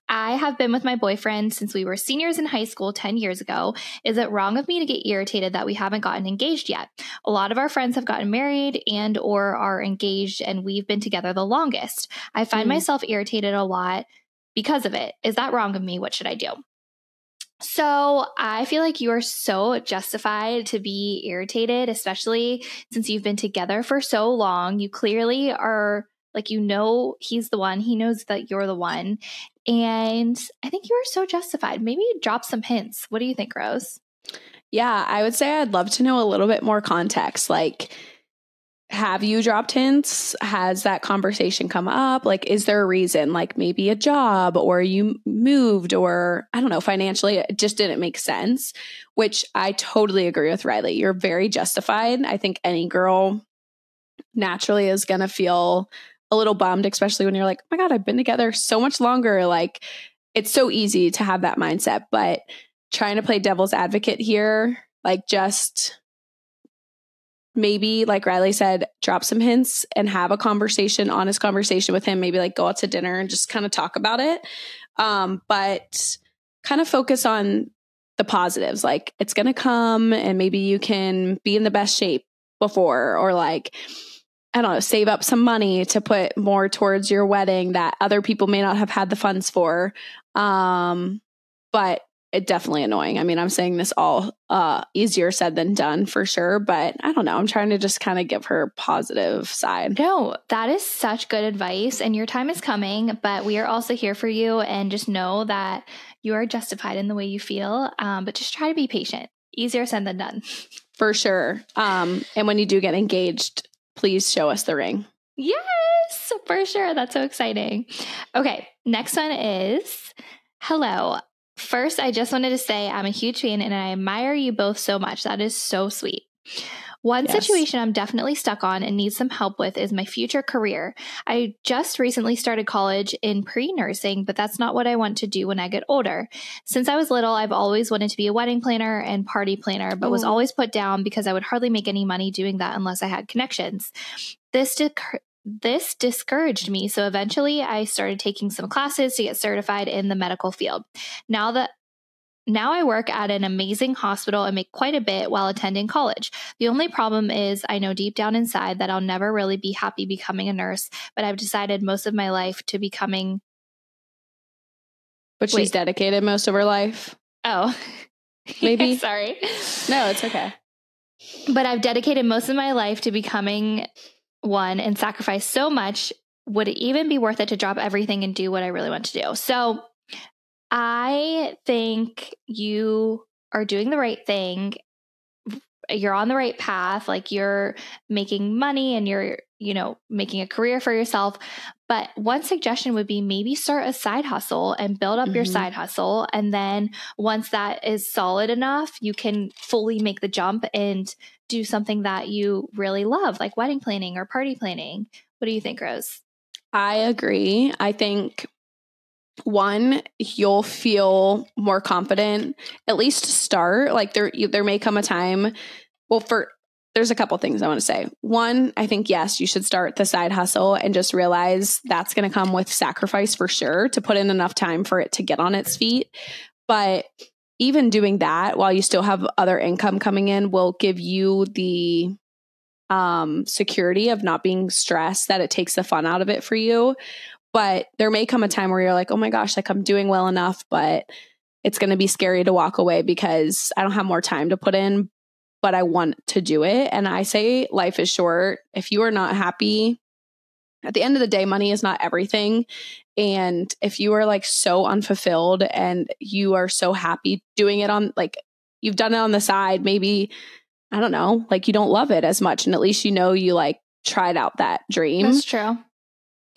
I have been with my boyfriend since we were seniors in high school 10 years ago. Is it wrong of me to get irritated that we haven't gotten engaged yet? A lot of our friends have gotten married and or are engaged and we've been together the longest. I find Mm. myself irritated a lot because of it. Is that wrong of me? What should I do? So, I feel like you are so justified to be irritated, especially since you've been together for so long. You clearly are like, you know, he's the one, he knows that you're the one. And I think you are so justified. Maybe drop some hints. What do you think, Rose? Yeah, I would say I'd love to know a little bit more context. Like, have you dropped hints? Has that conversation come up? Like, is there a reason? Like, maybe a job or you moved or I don't know, financially, it just didn't make sense, which I totally agree with Riley. You're very justified. I think any girl naturally is going to feel a little bummed, especially when you're like, oh my God, I've been together so much longer. Like, it's so easy to have that mindset. But trying to play devil's advocate here, like just maybe like Ryleigh said, drop some hints and have a conversation, honest conversation with him, maybe like go out to dinner and just kind of talk about it. Um, but kind of focus on the positives. Like it's going to come and maybe you can be in the best shape before or like I don't know, save up some money to put more towards your wedding that other people may not have had the funds for. Um, but it definitely annoying. I mean, I'm saying this all uh easier said than done for sure, but I don't know. I'm trying to just kind of give her positive side. No, that is such good advice and your time is coming, but we are also here for you and just know that you are justified in the way you feel. Um, but just try to be patient. Easier said than done. [laughs] For sure. Um, and when you do get engaged, please show us the ring. Yes, for sure. That's so exciting. Okay, next one is Hello. First, I just wanted to say I'm a huge fan and I admire you both so much. That is so sweet. One yes. situation I'm definitely stuck on and need some help with is my future career. I just recently started college in pre nursing, but that's not what I want to do when I get older. Since I was little, I've always wanted to be a wedding planner and party planner, but Ooh. was oh. always put down because I would hardly make any money doing that unless I had connections. This this discouraged me. So eventually I started taking some classes to get certified in the medical field. Now that now I work at an amazing hospital and make quite a bit while attending college. The only problem is I know deep down inside that I'll never really be happy becoming a nurse, but I've decided most of my life to becoming But she's Wait. dedicated most of her life. Oh. [laughs] Maybe. Sorry. No, it's okay. But I've dedicated most of my life to becoming one and sacrifice so much, would it even be worth it to drop everything and do what I really want to do? So I think you are doing the right thing. You're on the right path. Like you're making money and you're, you know, making a career for yourself. But one suggestion would be maybe start a side hustle and build up mm-hmm. your side hustle. And then once that is solid enough, you can fully make the jump and do something that you really love, like wedding planning or party planning. What do you think, Rose? I agree. I think one you'll feel more confident at least to start like there there may come a time well for there's a couple things i want to say. One i think yes you should start the side hustle and just realize that's going to come with sacrifice for sure to put in enough time for it to get on its feet. But even doing that while you still have other income coming in will give you the um, security of not being stressed that it takes the fun out of it for you. But there may come a time where you're like, oh my gosh, like I'm doing well enough, but it's going to be scary to walk away because I don't have more time to put in, but I want to do it. And I say life is short. If you are not happy, at the end of the day, money is not everything. And if you are like so unfulfilled and you are so happy doing it on like you've done it on the side, maybe I don't know, like you don't love it as much and at least you know you like tried out that dream. That's true.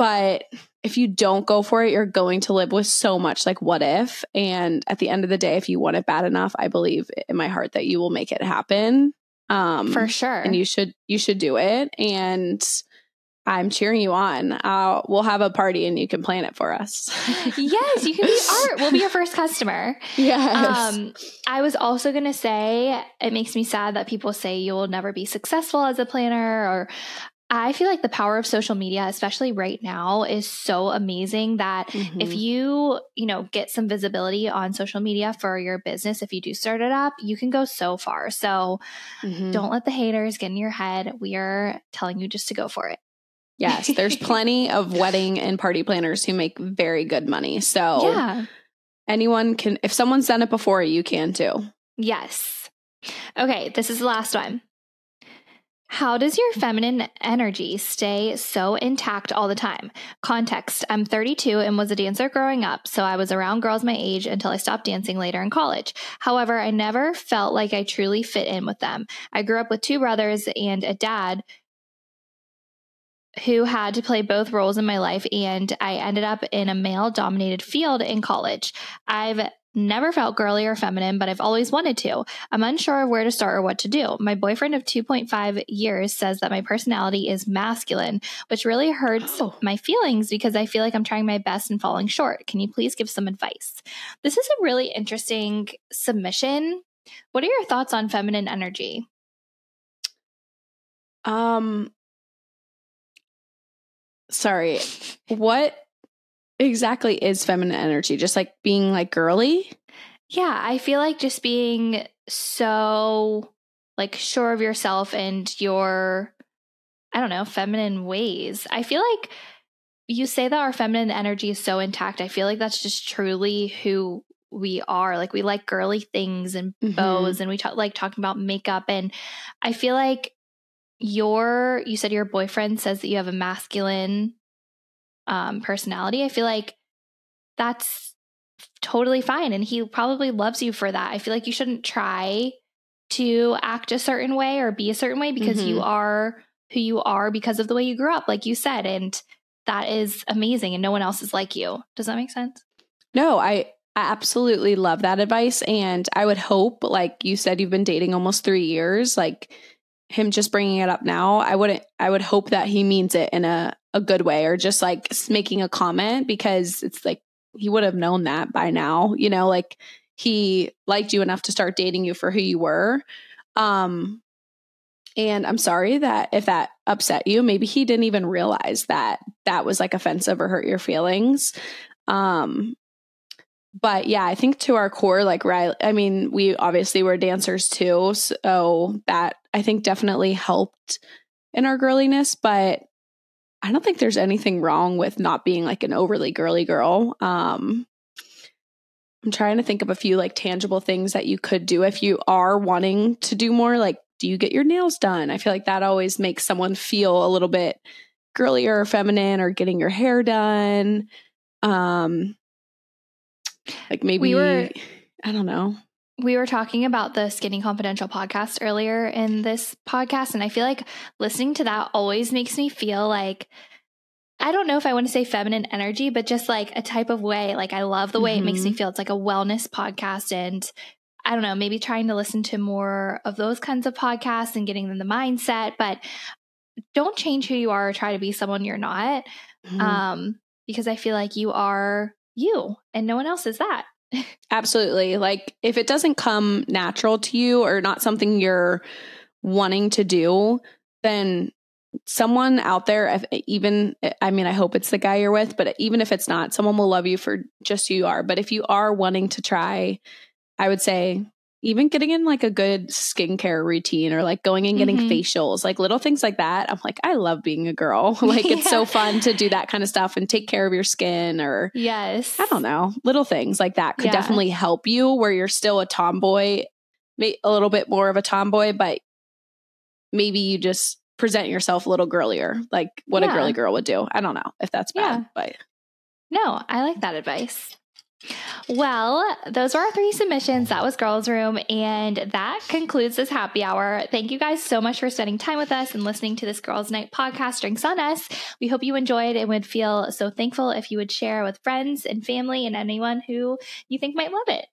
But if you don't go for it, you're going to live with so much like what if. And at the end of the day, if you want it bad enough, I believe in my heart that you will make it happen. Um, for sure. And you should you should do it. And I'm cheering you on. Uh, we'll have a party and you can plan it for us. [laughs] yes, you can be art. We'll be your first customer. Yes. Um, I was also going to say it makes me sad that people say you will never be successful as a planner or I feel like the power of social media, especially right now, is so amazing that mm-hmm. if you, you know, get some visibility on social media for your business, if you do start it up, you can go so far. So mm-hmm. don't let the haters get in your head. We are telling you just to go for it. Yes, there's [laughs] plenty of wedding and party planners who make very good money. So yeah. anyone can, if someone's done it before, you can too. Yes. Okay, this is the last one. How does your feminine energy stay so intact all the time? Context I'm 32 and was a dancer growing up, so I was around girls my age until I stopped dancing later in college. However, I never felt like I truly fit in with them. I grew up with two brothers and a dad who had to play both roles in my life, and I ended up in a male dominated field in college. I've Never felt girly or feminine, but I've always wanted to. I'm unsure of where to start or what to do. My boyfriend of 2.5 years says that my personality is masculine, which really hurts Oh. my feelings because I feel like I'm trying my best and falling short. Can you please give some advice? This is a really interesting submission. What are your thoughts on feminine energy? Um sorry. What exactly is feminine energy? Just like being like girly? Yeah, I feel like just being so like sure of yourself and your I don't know, feminine ways. I feel like you say that our feminine energy is so intact. I feel like that's just truly who we are. Like we like girly things and Mhm. bows and we talk like talking about makeup and I feel like your you said your boyfriend says that you have a masculine um personality. I feel like that's totally fine and he probably loves you for that. I feel like you shouldn't try to act a certain way or be a certain way because you Mhm. are who you are because of the way you grew up like you said and that is amazing and no one else is like you. Does that make sense? No, I I absolutely love that advice. And I would hope, like you said, you've been dating almost three years, like him just bringing it up now. I wouldn't, I would hope that he means it in a, a good way or just like making a comment because it's like he would have known that by now, you know, like he liked you enough to start dating you for who you were. Um, and I'm sorry that if that upset you, maybe he didn't even realize that that was like offensive or hurt your feelings. Um, but yeah, I think to our core, like Ryleigh, I mean, we obviously were dancers too. So that I think definitely helped in our girliness. But I don't think there's anything wrong with not being like an overly girly girl. Um, I'm trying to think of a few like tangible things that you could do if you are wanting to do more. Like, do you get your nails done? I feel like that always makes someone feel a little bit girlier or feminine or getting your hair done. Um, like maybe We were- I don't know. We were talking about the Skinny Confidential podcast earlier in this podcast, and I feel like listening to that always makes me feel like I don't know if I want to say feminine energy, but just like a type of way. Like I love the way it makes me Mhm. feel. It's like a wellness podcast, and I don't know, maybe trying to listen to more of those kinds of podcasts and getting them the mindset. But don't change who you are or try to be someone you're not, Mhm. um, because I feel like you are you, and no one else is that. [laughs] Absolutely. Like if it doesn't come natural to you or not something you're wanting to do, then someone out there, if, even, I mean, I hope it's the guy you're with, but even if it's not, someone will love you for just who you are. But if you are wanting to try, I would say, even getting in like a good skincare routine or like going and getting Mhm. facials, like little things like that. I'm like, I love being a girl. [laughs] [laughs] like it's so fun to do that kind of stuff and take care of your skin or Yes. I don't know, little things like that could Yeah. definitely help you where you're still a tomboy, a little bit more of a tomboy, but maybe you just present yourself a little girlier, like what a girly girl would do. I don't know if that's bad, Yeah. but No, I like that advice. Well, those were our three submissions. That was Girls Room. And that concludes this happy hour. Thank you guys so much for spending time with us and listening to this Girls Night podcast, Drinks on Us. We hope you enjoyed and would feel so thankful if you would share with friends and family and anyone who you think might love it.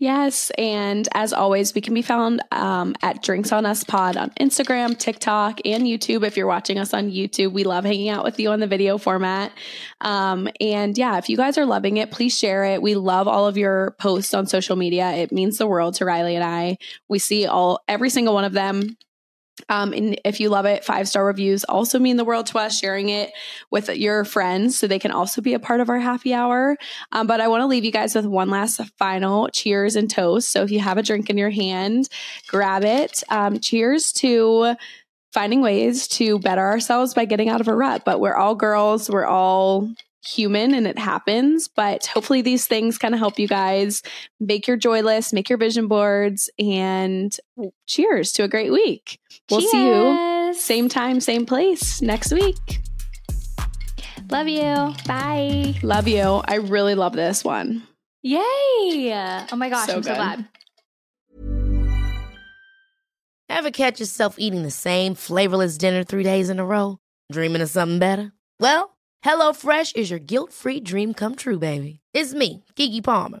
Yes, and as always, we can be found um, at Drinks on Us Pod on Instagram, TikTok, and YouTube. If you're watching us on YouTube, we love hanging out with you on the video format. Um, and yeah, if you guys are loving it, please share it. We love all of your posts on social media. It means the world to Ryleigh and I. We see all every single one of them. Um, and if you love it, five star reviews also mean the world to us. Sharing it with your friends so they can also be a part of our happy hour. Um, but I want to leave you guys with one last final cheers and toast. So if you have a drink in your hand, grab it. Um, cheers to finding ways to better ourselves by getting out of a rut. But we're all girls, we're all human and it happens. But hopefully, these things kind of help you guys make your joy list, make your vision boards, and cheers to a great week. We'll see you same time, same place next week. Love you. Bye. Love you. I really love this one. Yay. Oh my gosh, So I'm so glad. Ever catch yourself eating the same flavorless dinner three days in a row? Dreaming of something better? Well, HelloFresh is your guilt free dream come true, baby. It's me, Keke Palmer.